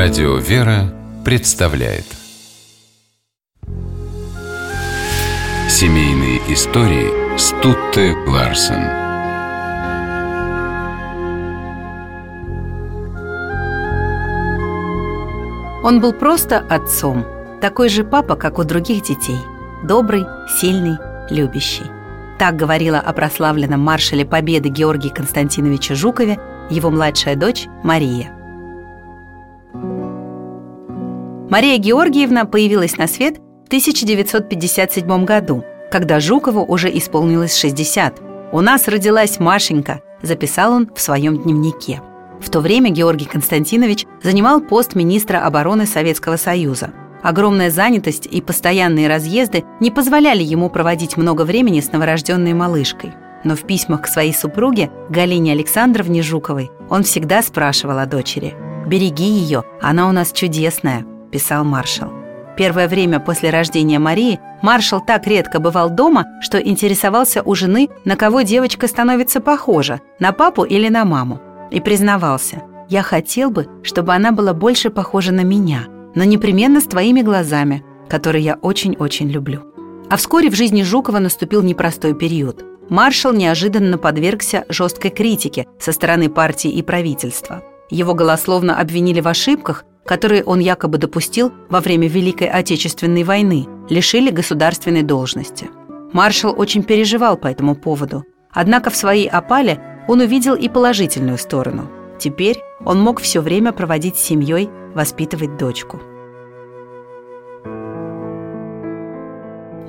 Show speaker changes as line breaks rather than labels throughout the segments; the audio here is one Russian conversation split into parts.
Радио «Вера» представляет Семейные истории Стутте Ларсен
Он был просто отцом, такой же папа, как у других детей. Добрый, сильный, любящий. Так говорила о прославленном маршале Победы Георгии Константиновиче Жукове его младшая дочь Мария. Мария Георгиевна появилась на свет в 1957 году, когда Жукову уже исполнилось 60. «У нас родилась Машенька», – записал он в своем дневнике. В то время Георгий Константинович занимал пост министра обороны Советского Союза. Огромная занятость и постоянные разъезды не позволяли ему проводить много времени с новорожденной малышкой. Но в письмах к своей супруге Галине Александровне Жуковой он всегда спрашивал о дочери. «Береги ее, она у нас чудесная», – писал маршал. Первое время после рождения Марии маршал так редко бывал дома, что интересовался у жены, на кого девочка становится похожа, на папу или на маму. И признавался, «Я хотел бы, чтобы она была больше похожа на меня, но непременно с твоими глазами, которые я очень-очень люблю». А вскоре в жизни Жукова наступил непростой период. Маршал неожиданно подвергся жесткой критике со стороны партии и правительства. Его голословно обвинили в ошибках, которые он якобы допустил во время Великой Отечественной войны, лишили государственной должности. Маршал очень переживал по этому поводу. Однако в своей опале он увидел и положительную сторону. Теперь он мог все время проводить с семьей, воспитывать дочку.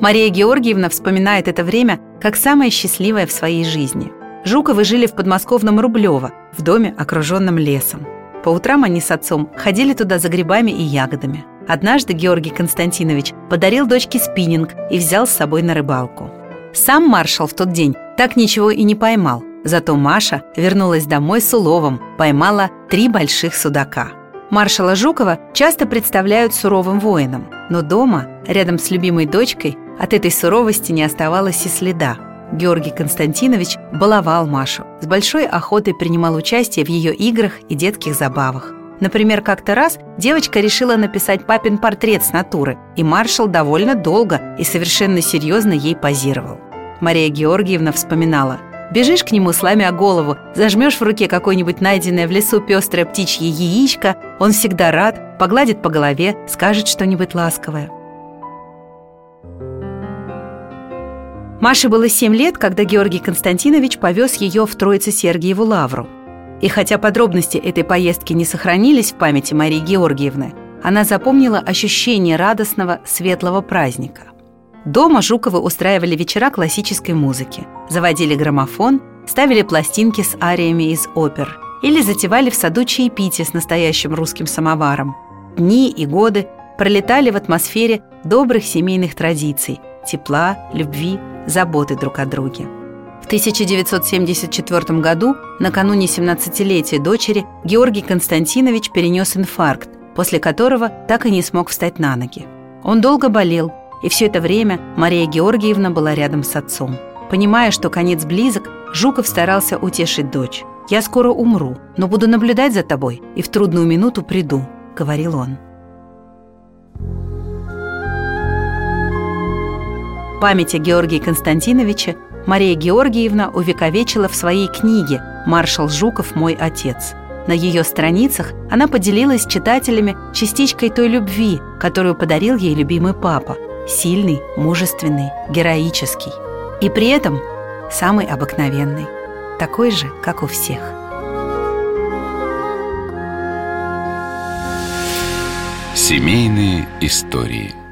Мария Георгиевна вспоминает это время как самое счастливое в своей жизни. Жуковы жили в подмосковном Рублево, в доме, окруженном лесом. По утрам они с отцом ходили туда за грибами и ягодами. Однажды Георгий Константинович подарил дочке спиннинг и взял с собой на рыбалку. Сам маршал в тот день так ничего и не поймал, зато Маша вернулась домой с уловом, поймала три больших судака. Маршала Жукова часто представляют суровым воином, но дома, рядом с любимой дочкой, от этой суровости не оставалось и следа – Георгий Константинович баловал Машу, с большой охотой принимал участие в ее играх и детских забавах. Например, как-то раз девочка решила написать папин портрет с натуры, и маршал довольно долго и совершенно серьезно ей позировал. Мария Георгиевна вспоминала – Бежишь к нему, сломя голову, зажмешь в руке какое-нибудь найденное в лесу пестрое птичье яичко, он всегда рад, погладит по голове, скажет что-нибудь ласковое. Маше было 7 лет, когда Георгий Константинович повез ее в Троице-Сергиеву лавру. И хотя подробности этой поездки не сохранились в памяти Марии Георгиевны, она запомнила ощущение радостного, светлого праздника. Дома Жуковы устраивали вечера классической музыки, заводили граммофон, ставили пластинки с ариями из опер или затевали в саду чаепитие с настоящим русским самоваром. Дни и годы пролетали в атмосфере добрых семейных традиций, тепла, любви, заботы друг о друге. В 1974 году, накануне 17-летия дочери, Георгий Константинович перенес инфаркт, после которого так и не смог встать на ноги. Он долго болел, и все это время Мария Георгиевна была рядом с отцом. Понимая, что конец близок, Жуков старался утешить дочь. «Я скоро умру, но буду наблюдать за тобой и в трудную минуту приду», — говорил он. Память о Георгии Константиновиче Мария Георгиевна увековечила в своей книге «Маршал Жуков. Мой отец». На ее страницах она поделилась с читателями частичкой той любви, которую подарил ей любимый папа. Сильный, мужественный, героический. И при этом самый обыкновенный. Такой же, как у всех.
Семейные истории –